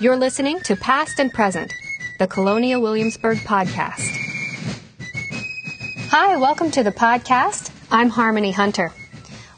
You're listening to Past and Present, the Colonial Williamsburg podcast. Hi, welcome to the podcast. I'm Harmony Hunter.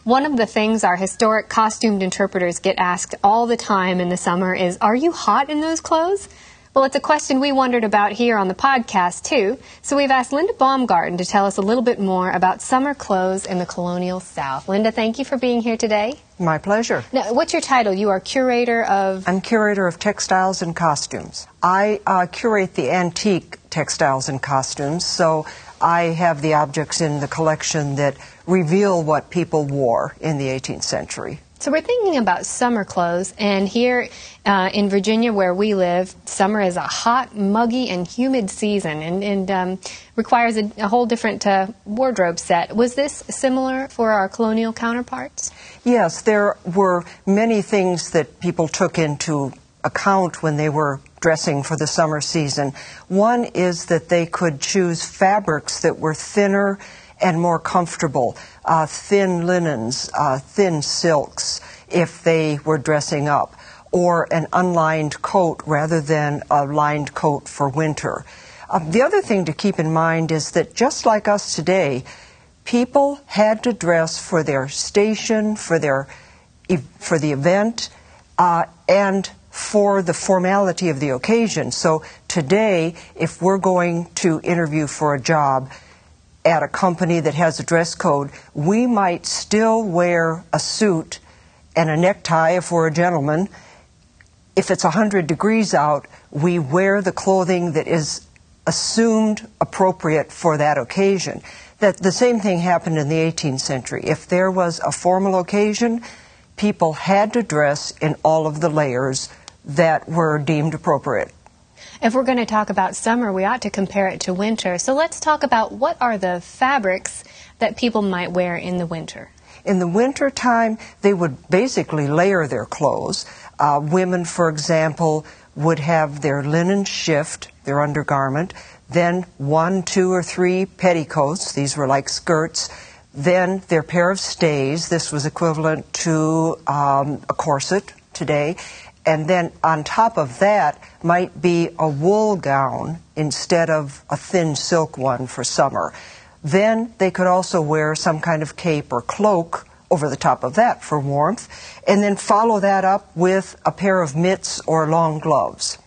One of the things our historic costumed interpreters get asked all the time in the summer is Are you hot in those clothes? Well, it's a question we wondered about here on the podcast, too. So we've asked Linda Baumgarten to tell us a little bit more about summer clothes in the colonial South. Linda, thank you for being here today. My pleasure. Now, what's your title? You are curator of. I'm curator of textiles and costumes. I uh, curate the antique textiles and costumes, so I have the objects in the collection that reveal what people wore in the 18th century. So we're thinking about summer clothes, and here uh, in Virginia, where we live, summer is a hot, muggy, and humid season, and, and um, requires a, a, whole different uh, wardrobe set. Was this similar for our colonial counterparts? Yes, there were many things that people took into account when they were dressing for the summer season. One is that they could choose fabrics that were thinner and more comfortable. Uh, thin linens, uh, thin silks, if they were dressing up, or an unlined coat rather than a lined coat for winter. Uh, the other thing to keep in mind is that just like us today, people had to dress for their station, for their for the event, uh, and for the formality of the occasion. So today, if we're going to interview for a job, at a company that has a dress code, we might still wear a suit and a necktie if we're a gentleman. If it's 100 degrees out, we wear the clothing that is assumed appropriate for that occasion. That the same thing happened in the 18th century. If there was a formal occasion, people had to dress in all of the layers that were deemed appropriate if we're going to talk about summer, we ought to compare it to winter. So let's talk about what are the fabrics that people might wear in the winter. In the winter time, they would basically layer their clothes. Uh, women, for example, would have their linen shift, their undergarment, then one, two, or three petticoats. These were like skirts. Then their pair of stays. This was equivalent to um, a corset today and then on top of that might be a wool gown instead of a thin silk one for summer. Then they could also wear some kind of cape or cloak over the top of that for warmth, and then follow that up with a pair of mitts or long gloves.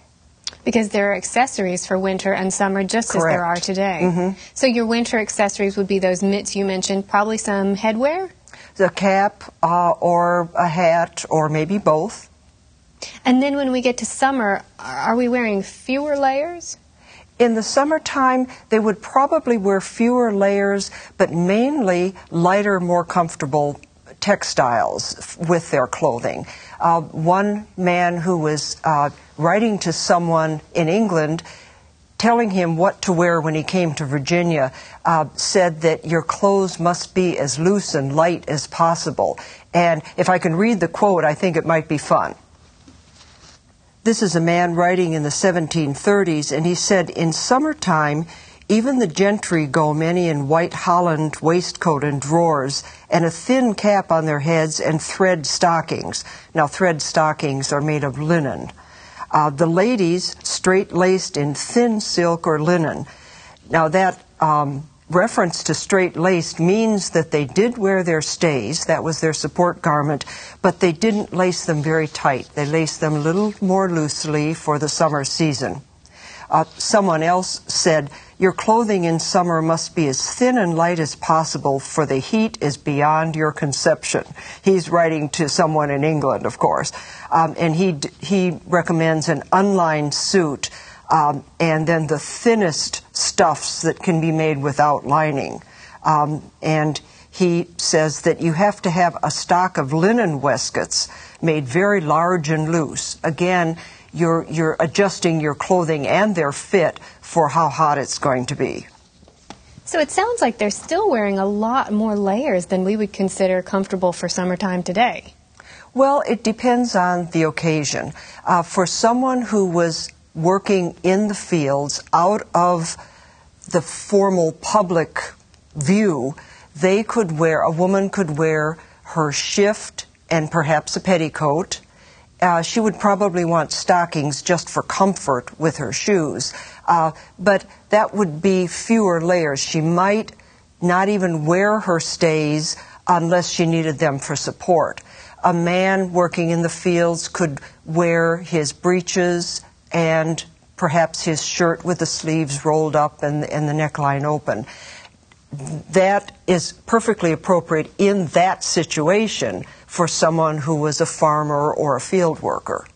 Because there are accessories for winter and summer just Correct. as there are today. Mm-hmm. So your winter accessories would be those mitts you mentioned, probably some headwear? The cap uh, or a hat or maybe both. And then when we get to summer, are we wearing fewer layers? In the summertime, they would probably wear fewer layers, but mainly lighter, more comfortable textiles with their clothing. Uh, one man who was uh, writing to someone in England, telling him what to wear when he came to Virginia, uh, said that your clothes must be as loose and light as possible. And if I can read the quote, I think it might be fun. This is a man writing in the 1730s, and he said, In summertime, even the gentry go many in white holland waistcoat and drawers, and a thin cap on their heads, and thread stockings. Now, thread stockings are made of linen. Uh, the ladies straight laced in thin silk or linen. Now, that um, reference to straight laced means that they did wear their stays, that was their support garment, but they didn't lace them very tight. They laced them a little more loosely for the summer season. Uh, someone else said, Your clothing in summer must be as thin and light as possible, for the heat is beyond your conception. He's writing to someone in England, of course. Um, and he, he recommends an unlined suit um, and then the thinnest stuffs that can be made without lining. Um, and he says that you have to have a stock of linen waistcoats made very large and loose. Again, you're, you're adjusting your clothing and their fit for how hot it's going to be. So it sounds like they're still wearing a lot more layers than we would consider comfortable for summertime today. Well, it depends on the occasion. Uh, for someone who was working in the fields out of the formal public view, they could wear, a woman could wear her shift and perhaps a petticoat, uh, she would probably want stockings just for comfort with her shoes. Uh, but that would be fewer layers. She might not even wear her stays unless she needed them for support. A man working in the fields could wear his breeches and perhaps his shirt with the sleeves rolled up and, and the neckline open. That is perfectly appropriate in that situation for someone who was a farmer or a field worker.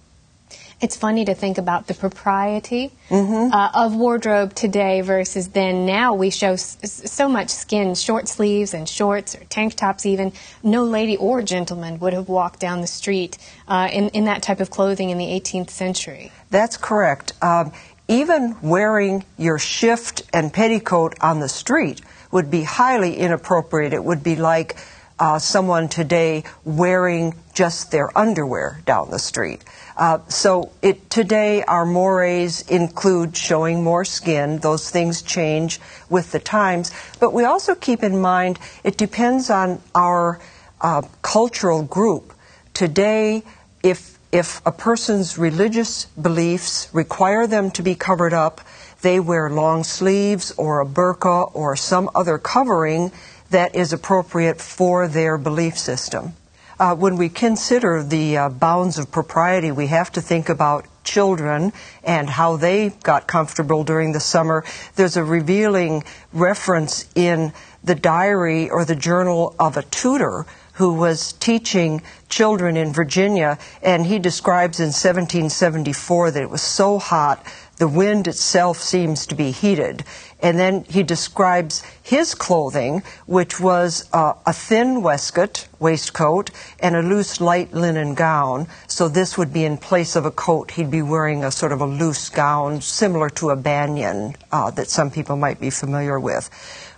It's funny to think about the propriety mm-hmm. uh, of wardrobe today versus then. Now we show s- so much skin, short sleeves and shorts or tank tops, even. No lady or gentleman would have walked down the street uh, in, in that type of clothing in the 18th century. That's correct. Um, even wearing your shift and petticoat on the street would be highly inappropriate. It would be like uh, someone today wearing just their underwear down the street. Uh, so it, today our mores include showing more skin. Those things change with the times. But we also keep in mind it depends on our uh, cultural group. Today, if if a person's religious beliefs require them to be covered up, they wear long sleeves or a burqa or some other covering that is appropriate for their belief system. Uh, when we consider the uh, bounds of propriety, we have to think about children and how they got comfortable during the summer. There's a revealing reference in the diary or the journal of a tutor who was teaching children in Virginia, and he describes in 1774 that it was so hot the wind itself seems to be heated. And then he describes his clothing, which was uh, a thin waistcoat, waistcoat, and a loose light linen gown. So this would be in place of a coat. He'd be wearing a sort of a loose gown, similar to a banyan uh, that some people might be familiar with.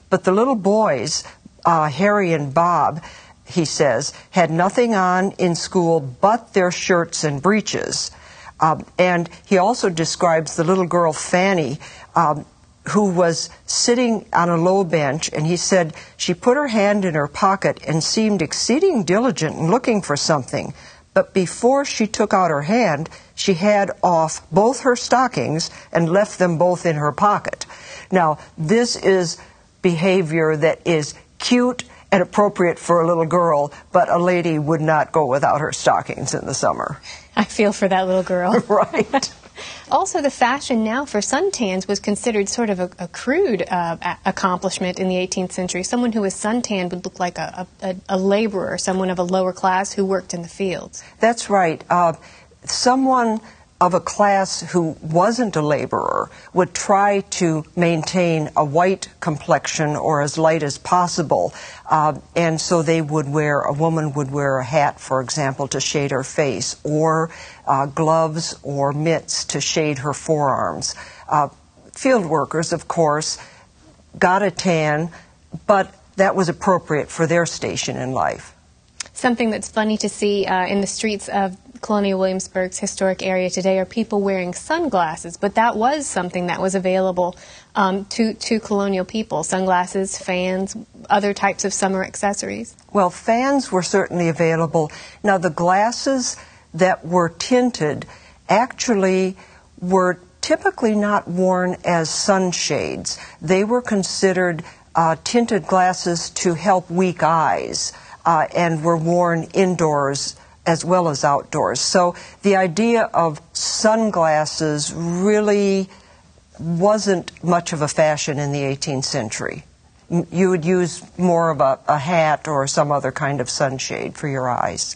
But the little boys, uh, Harry and Bob, he says, had nothing on in school but their shirts and breeches. Um, and he also describes the little girl Fanny, um, who was sitting on a low bench, and he said she put her hand in her pocket and seemed exceeding diligent in looking for something. But before she took out her hand, she had off both her stockings and left them both in her pocket. Now, this is behavior that is cute and appropriate for a little girl, but a lady would not go without her stockings in the summer. I feel for that little girl. right. Also, the fashion now for suntans was considered sort of a, a crude uh, a- accomplishment in the 18th century. Someone who was suntanned would look like a, a, a, laborer, someone of a lower class who worked in the fields. That's right. Uh, someone of a class who wasn't a laborer would try to maintain a white complexion or as light as possible. Uh, and so they would wear, a woman would wear a hat, for example, to shade her face, or uh, gloves or mitts to shade her forearms. Uh, field workers, of course, got a tan, but that was appropriate for their station in life. Something that's funny to see uh, in the streets of Colonial Williamsburg's historic area today are people wearing sunglasses, but that was something that was available um, to, to colonial people sunglasses, fans, other types of summer accessories. Well, fans were certainly available. Now, the glasses that were tinted actually were typically not worn as sunshades, they were considered uh, tinted glasses to help weak eyes. Uh, and were worn indoors as well as outdoors. So the idea of sunglasses really wasn't much of a fashion in the 18th century. You would use more of a, a hat or some other kind of sunshade for your eyes.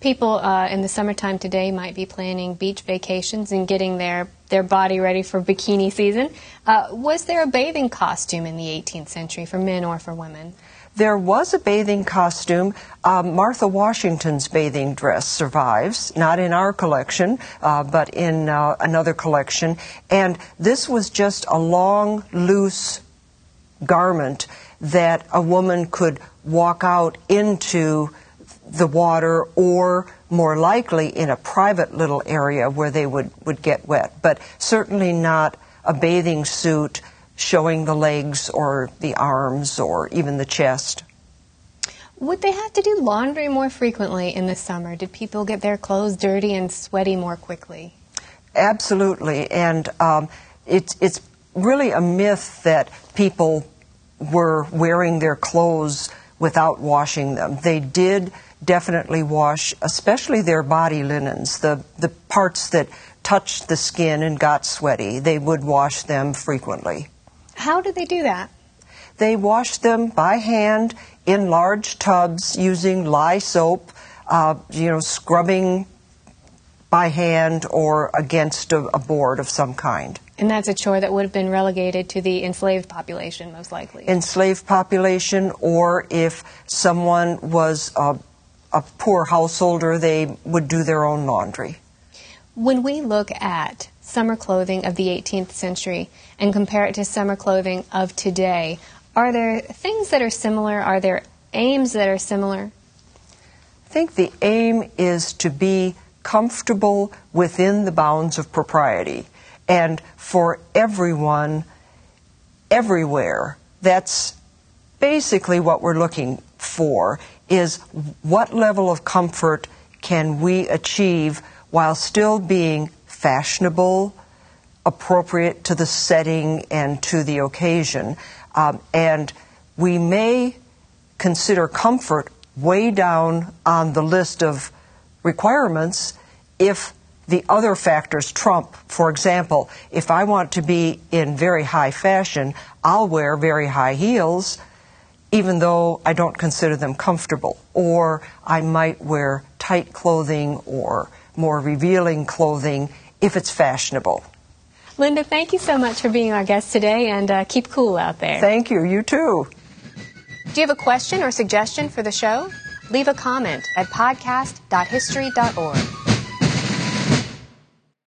People uh, in the summertime today might be planning beach vacations and getting their, their body ready for bikini season. Uh, was there a bathing costume in the 18th century for men or for women? There was a bathing costume. Um, Martha Washington's bathing dress survives, not in our collection, uh, but in uh, another collection. And this was just a long, loose garment that a woman could walk out into the water or more likely in a private little area where they would, would get wet, but certainly not a bathing suit showing the legs or the arms or even the chest. Would they have to do laundry more frequently in the summer? Did people get their clothes dirty and sweaty more quickly? Absolutely, and um, it's it's really a myth that people were wearing their clothes without washing them. They did definitely wash, especially their body linens, the the parts that touched the skin and got sweaty. They would wash them frequently. How did they do that? They washed them by hand in large tubs using lye soap, uh, you know, scrubbing by hand or against a, a, board of some kind. And that's a chore that would have been relegated to the enslaved population, most likely. Enslaved population, or if someone was a, a poor householder, they would do their own laundry. When we look at summer clothing of the 18th century and compare it to summer clothing of today, are there things that are similar? Are there aims that are similar? I think the aim is to be comfortable within the bounds of propriety. And for everyone, everywhere, that's basically what we're looking for is what level of comfort can we achieve while still being fashionable, appropriate to the setting and to the occasion. Um, and we may consider comfort way down on the list of requirements if the other factors trump. For example, if I want to be in very high fashion, I'll wear very high heels even though I don't consider them comfortable. Or I might wear tight clothing or more revealing clothing if it's fashionable. Linda, thank you so much for being our guest today and uh, keep cool out there. Thank you. You too. Do you have a question or suggestion for the show? Leave a comment at podcast.history.org.